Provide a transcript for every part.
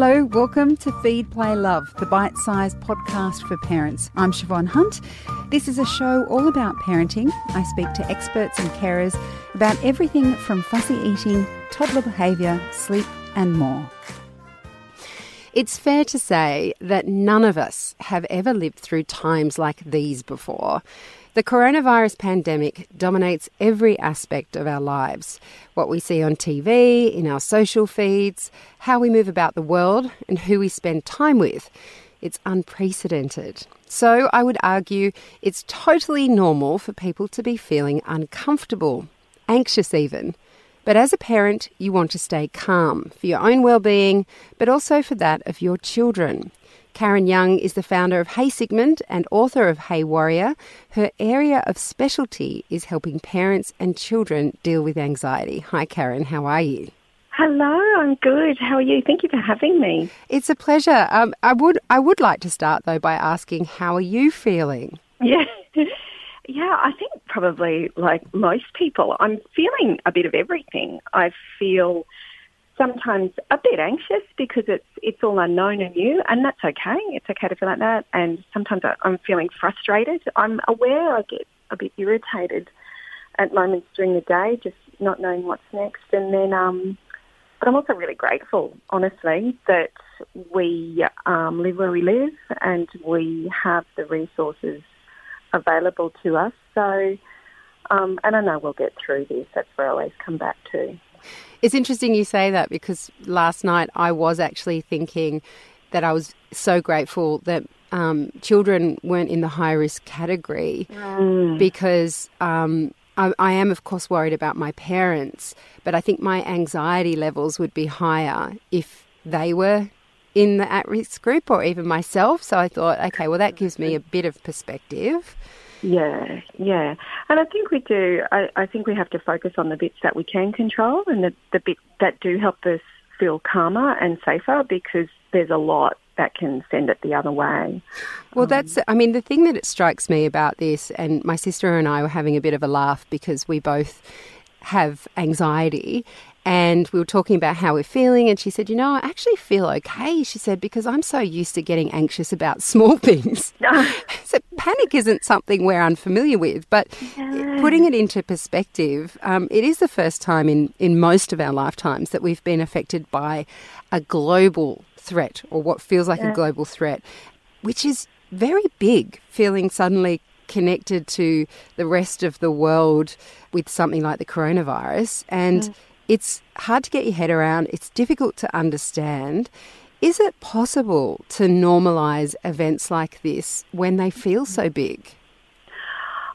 Hello, welcome to Feed, Play, Love, the bite sized podcast for parents. I'm Siobhan Hunt. This is a show all about parenting. I speak to experts and carers about everything from fussy eating, toddler behaviour, sleep, and more. It's fair to say that none of us have ever lived through times like these before. The coronavirus pandemic dominates every aspect of our lives what we see on TV, in our social feeds, how we move about the world, and who we spend time with. It's unprecedented. So I would argue it's totally normal for people to be feeling uncomfortable, anxious even. But as a parent, you want to stay calm for your own well-being, but also for that of your children. Karen Young is the founder of Hey Sigmund and author of Hey Warrior. Her area of specialty is helping parents and children deal with anxiety. Hi, Karen. How are you? Hello, I'm good. How are you? Thank you for having me. It's a pleasure. Um, I would I would like to start though by asking how are you feeling? Yeah. Yeah, I think probably like most people, I'm feeling a bit of everything. I feel sometimes a bit anxious because it's it's all unknown and new, and that's okay. It's okay to feel like that. And sometimes I'm feeling frustrated. I'm aware I get a bit irritated at moments during the day, just not knowing what's next. And then, um, but I'm also really grateful, honestly, that we um, live where we live and we have the resources available to us. So, um, and I know we'll get through this. That's where I always come back to. It's interesting you say that because last night I was actually thinking that I was so grateful that um, children weren't in the high risk category mm. because um, I, I, am, of course, worried about my parents, but I think my anxiety levels would be higher if they were in the at risk group or even myself. So I thought, okay, well, that gives me a bit of perspective. Yeah, yeah. And I think we do, I, I think we have to focus on the bits that we can control and the, the bits that do help us feel calmer and safer because there's a lot that can send it the other way. Well, um, that's, I mean, the thing that it strikes me about this, and my sister and I were having a bit of a laugh because we both have anxiety and we were talking about how we're feeling and she said you know i actually feel okay she said because i'm so used to getting anxious about small things. So panic isn't something we're unfamiliar with but putting it into perspective um, it is the first time in, in most of our lifetimes that we've been affected by a global threat or what feels like yeah. a global threat which is very big feeling suddenly connected to the rest of the world with something like the coronavirus. And mm it's hard to get your head around, it's difficult to understand. Is it possible to normalise events like this when they feel so big?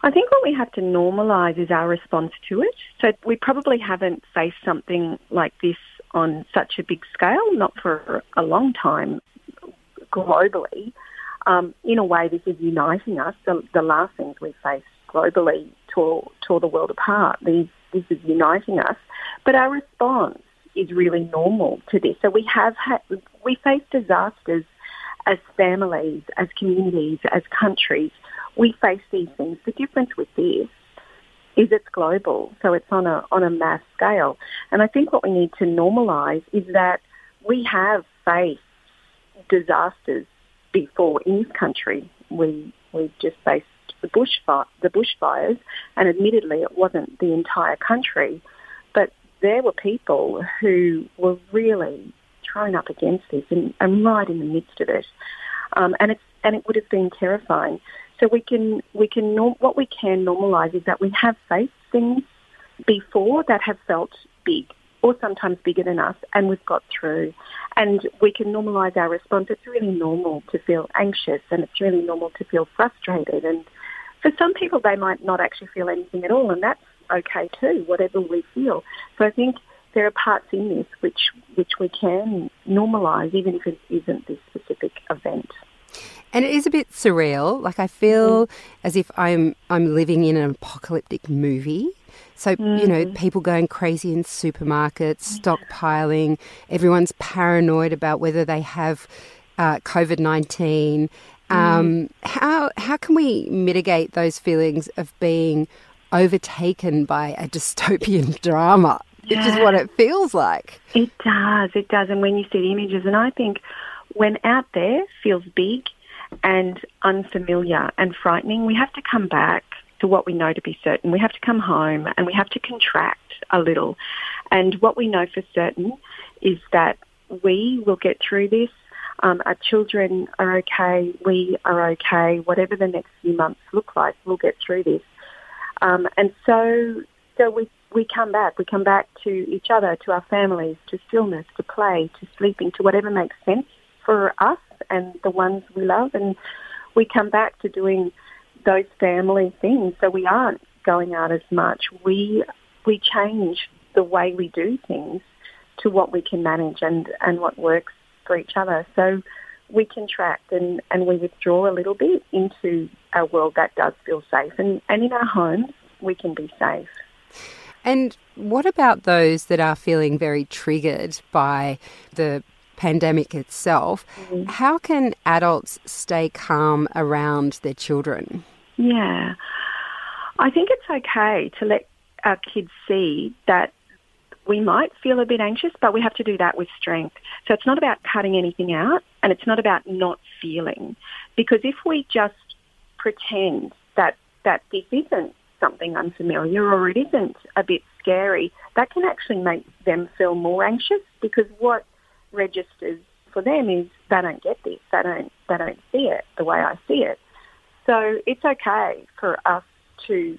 I think what we have to normalise is our response to it. So we probably haven't faced something like this on such a big scale, not for a long time globally. Um, in a way, this is uniting us. The, the last things we faced globally tore, tore the world apart. These, this is uniting us. But our response is really normal to this. So we have had, we face disasters as families, as communities, as countries. We face these things. The difference with this is it's global, so it's on a on a mass scale. And I think what we need to normalise is that we have faced disasters before in this country. We we just faced the bushfire, the bushfires, and admittedly it wasn't the entire country, but there were people who were really thrown up against this and, and right in the midst of it. Um, and it's and it would have been terrifying. So we can we can what we can normalise is that we have faced things before that have felt big or sometimes bigger than us, and we've got through. And we can normalise our response. It's really normal to feel anxious, and it's really normal to feel frustrated. And for some people, they might not actually feel anything at all, and that's okay too, whatever we feel. So I think there are parts in this which which we can normalise, even if it isn't this specific event. And it is a bit surreal. Like I feel mm. as if I'm I'm living in an apocalyptic movie. So, mm. you know, mm. people going crazy in supermarkets, stockpiling, everyone's paranoid about whether they have uh, COVID 19. Um, how, how can we mitigate those feelings of being overtaken by a dystopian drama. which is what it feels like. It does, it does. And when you see the images, and I think when out there feels big and unfamiliar and frightening, we have to come back to what we know to be certain. We have to come home and we have to contract a little. And what we know for certain is that we will get through this. Um, our children are okay. We are okay. Whatever the next few months look like, we'll get through this. Um, and so, so we we come back. We come back to each other, to our families, to stillness, to play, to sleeping, to whatever makes sense for us and the ones we love. And we come back to doing those family things. So we aren't going out as much. We we change the way we do things to what we can manage and, and what works for each other. So we contract and, and we withdraw a little bit into a world that does feel safe. And, and in our homes, we can be safe. And what about those that are feeling very triggered by the pandemic itself? Mm-hmm. How can adults stay calm around their children? Yeah. I think it's okay to let our kids see that we might feel a bit anxious, but we have to do that with strength. So it's not about cutting anything out and it's not about not feeling. Because if we just pretend that, that this isn't something unfamiliar or it isn't a bit scary, that can actually make them feel more anxious because what registers for them is they don't get this, they don't, they don't see it the way I see it. So it's okay for us to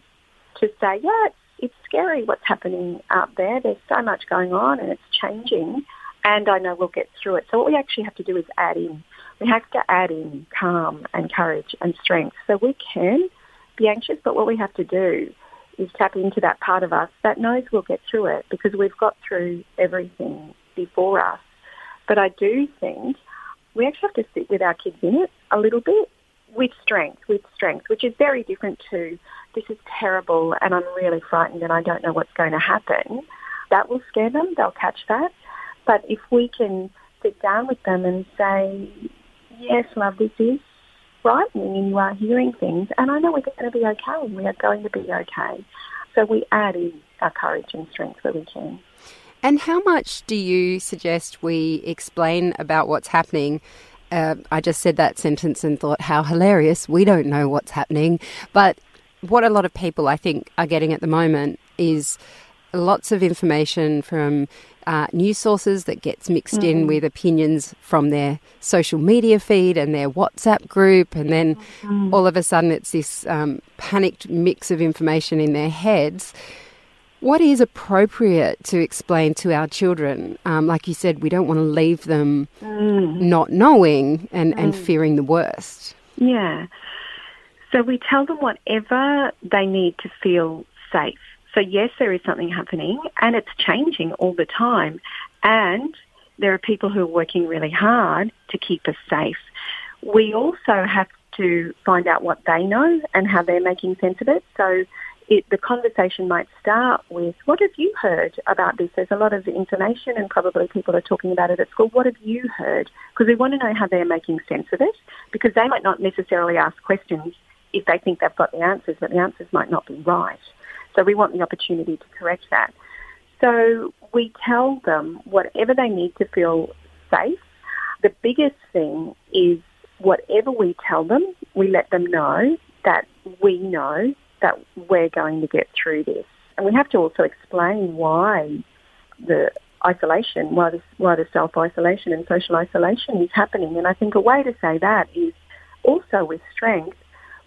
to say, yeah, it's, it's scary what's happening out there. There's so much going on and it's changing, and I know we'll get through it. So what we actually have to do is add in. We have to add in calm and courage and strength. So we can be anxious, but what we have to do is tap into that part of us that knows we'll get through it because we've got through everything before us. But I do think we actually have to sit with our kids in it a little bit with strength, with strength, which is very different to this is terrible and I'm really frightened and I don't know what's going to happen. That will scare them. They'll catch that. But if we can sit down with them and say, yes, love, this is frightening and you are hearing things and I know we're going to be okay and we are going to be okay. So we add in our courage and strength where we can. And how much do you suggest we explain about what's happening uh, I just said that sentence and thought, how hilarious. We don't know what's happening. But what a lot of people, I think, are getting at the moment is lots of information from uh, news sources that gets mixed mm. in with opinions from their social media feed and their WhatsApp group, and then mm. all of a sudden it's this um, panicked mix of information in their heads. What is appropriate to explain to our children? Um, like you said, we don't want to leave them mm. not knowing and, mm. and fearing the worst. Yeah. So we tell them whatever they need to feel safe. So yes, there is something happening and it's changing all the time. And there are people who are working really hard to keep us safe. We also have to find out what they know and how they're making sense of it. So it, the conversation might start with, what have you heard about this? There's a lot of information and probably people are talking about it at school. What have you heard? Because we want to know how they're making sense of it because they might not necessarily ask questions if they think they've got the answers, but the answers might not be right. So we want the opportunity to correct that. So we tell them whatever they need to feel safe. The biggest thing is whatever we tell them, we let them know that we know that we're going to get through this. And we have to also explain why the isolation, why the, why the self-isolation and social isolation is happening. And I think a way to say that is also with strength,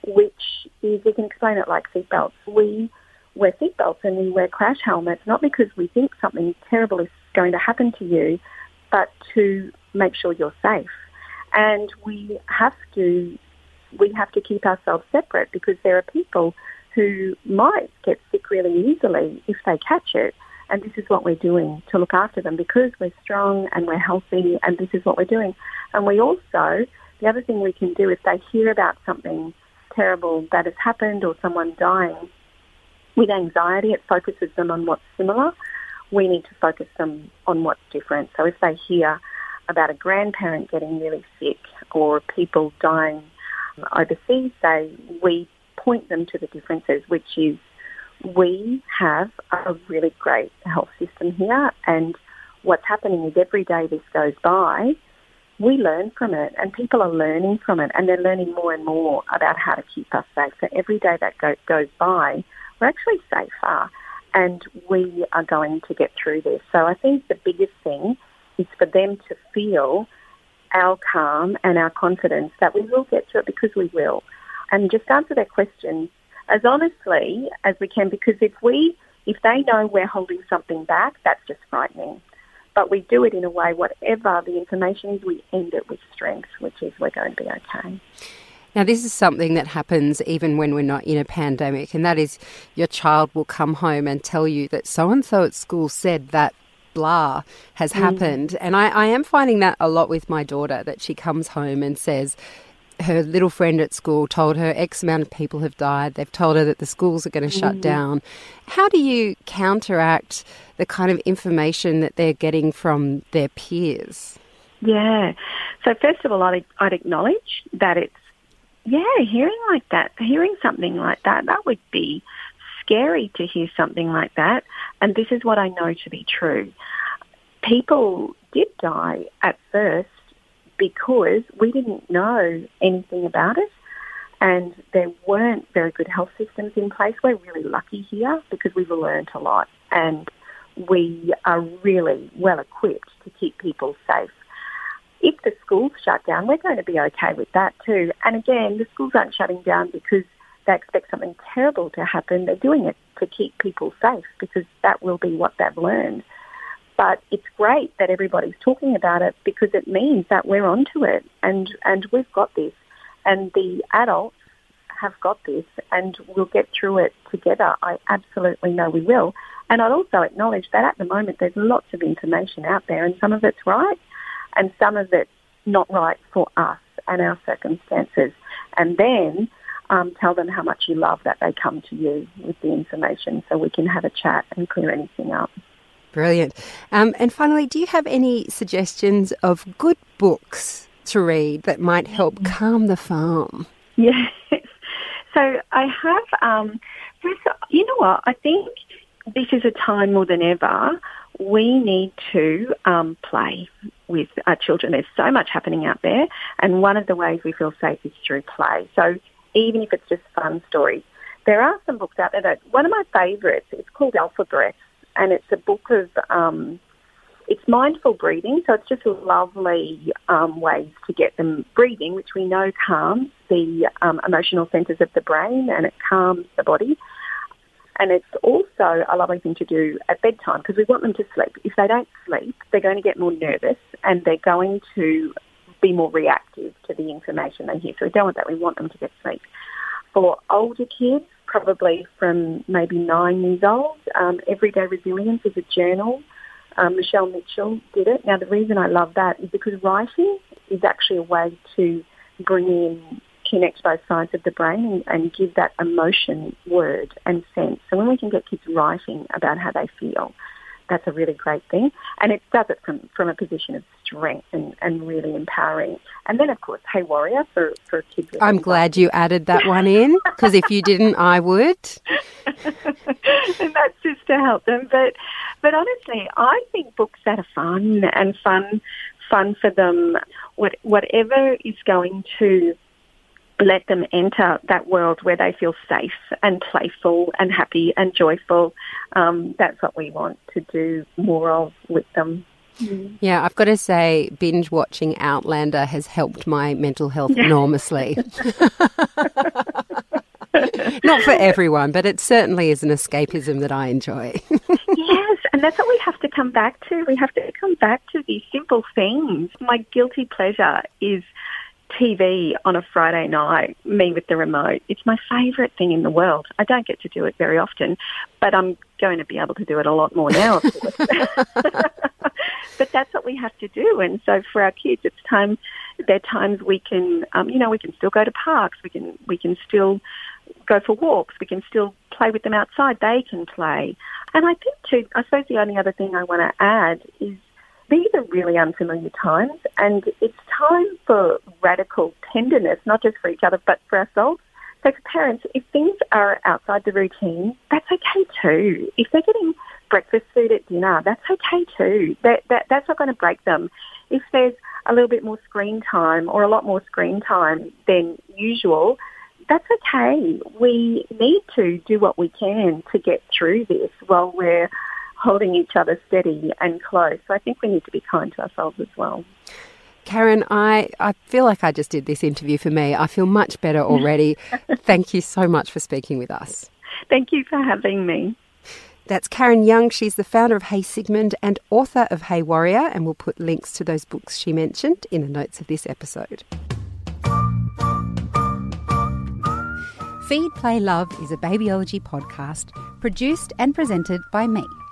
which is, we can explain it like seatbelts. We wear seatbelts and we wear crash helmets, not because we think something terrible is going to happen to you, but to make sure you're safe. And we have to, we have to keep ourselves separate because there are people who might get sick really easily if they catch it. And this is what we're doing to look after them because we're strong and we're healthy and this is what we're doing. And we also, the other thing we can do if they hear about something terrible that has happened or someone dying, with anxiety it focuses them on what's similar. We need to focus them on what's different. So if they hear about a grandparent getting really sick or people dying overseas, they, we point them to the differences, which is we have a really great health system here, and what's happening is every day this goes by, we learn from it, and people are learning from it, and they're learning more and more about how to keep us safe. So every day that go, goes by, we're actually safer, and we are going to get through this. So I think the biggest thing is for them to feel our calm and our confidence that we will get through it because we will. And just answer their questions as honestly as we can because if we, if they know we're holding something back, that's just frightening but we do it in a way, whatever the information is, we end it with strength, which is we're going to be okay. Now, this is something that happens even when we're not in a pandemic, and that is your child will come home and tell you that so and so at school said that blah has mm. happened. And I, I am finding that a lot with my daughter, that she comes home and says, her little friend at school told her X amount of people have died. They've told her that the schools are going to shut mm. down. How do you counteract the kind of information that they're getting from their peers? Yeah. So first of all, I'd, I'd acknowledge that it's yeah, hearing like that, hearing something like that, that would be scary to hear something like that. And this is what I know to be true. People did die at first because we didn't know anything about it and there weren't very good health systems in place. We're really lucky here because we've learned a lot and we are really well equipped to keep people safe. If the schools shut down, we're going to be okay with that too. And again, the schools aren't shutting down because they expect something terrible to happen. They're doing it to keep people safe because that will be what they've learned. But it's great that everybody's talking about it because it means that we're onto it and, and we've got this. And the adults have got this and we'll get through it together. I absolutely know we will. And I'd also acknowledge that at the moment there's lots of information out there and some of it's right and some of it's not right for us and our circumstances. And then um, tell them how much you love that they come to you with the information so we can have a chat and clear anything up. Brilliant. Um, and finally, do you have any suggestions of good books to read that might help mm. calm the farm? Yes. So I have, um, you know what, I think this is a time more than ever we need to um, play with our children. There's so much happening out there, and one of the ways we feel safe is through play. So even if it's just fun stories, there are some books out there that one of my favourites is called Alpha Breath, and it's a book of um, it's mindful breathing, so it's just a lovely um, ways to get them breathing, which we know calms the um, emotional centres of the brain and it calms the body. And it's also a lovely thing to do at bedtime because we want them to sleep. If they don't sleep, they're going to get more nervous and they're going to be more reactive to the information they hear. So we don't want that. We want them to get sleep. For older kids, probably from maybe nine years old. Um, Everyday Resilience is a journal. Um, Michelle Mitchell did it. Now, the reason I love that is because writing is actually a way to bring in, connect both sides of the brain and, and give that emotion word and sense. So when we can get kids writing about how they feel, that's a really great thing. And it does it from, from a position of strength and, and really empowering. And then, of course, Hey Warrior for, for kids. I'm glad you added that one in because if you didn't, I would. and that's just to help them. But, but honestly, I think books that are fun and fun, fun for them, what, whatever is going to let them enter that world where they feel safe and playful and happy and joyful. Um, that's what we want to do more of with them. Mm. Yeah, I've got to say, binge watching Outlander has helped my mental health enormously. Not for everyone, but it certainly is an escapism that I enjoy. yes, and that's what we have to come back to. We have to come back to these simple things. My guilty pleasure is TV on a Friday night, me with the remote. It's my favourite thing in the world. I don't get to do it very often, but I'm going to be able to do it a lot more now, but that's what we have to do. And so for our kids, it's time. There are times we can, um, you know, we can still go to parks. We can we can still go for walks. We can still play with them outside. They can play. And I think too. I suppose the only other thing I want to add is these are really unfamiliar times, and it's time for radical tenderness, not just for each other, but for ourselves. So for parents, if things are outside the routine, that's okay too. If they're getting breakfast food at dinner, that's okay too. That, that, that's not going to break them. If there's a little bit more screen time or a lot more screen time than usual, that's okay. We need to do what we can to get through this while we're holding each other steady and close. So I think we need to be kind to ourselves as well. Karen, I, I feel like I just did this interview for me. I feel much better already. Thank you so much for speaking with us. Thank you for having me. That's Karen Young. She's the founder of Hey Sigmund and author of Hey Warrior, and we'll put links to those books she mentioned in the notes of this episode. Feed, Play, Love is a babyology podcast produced and presented by me,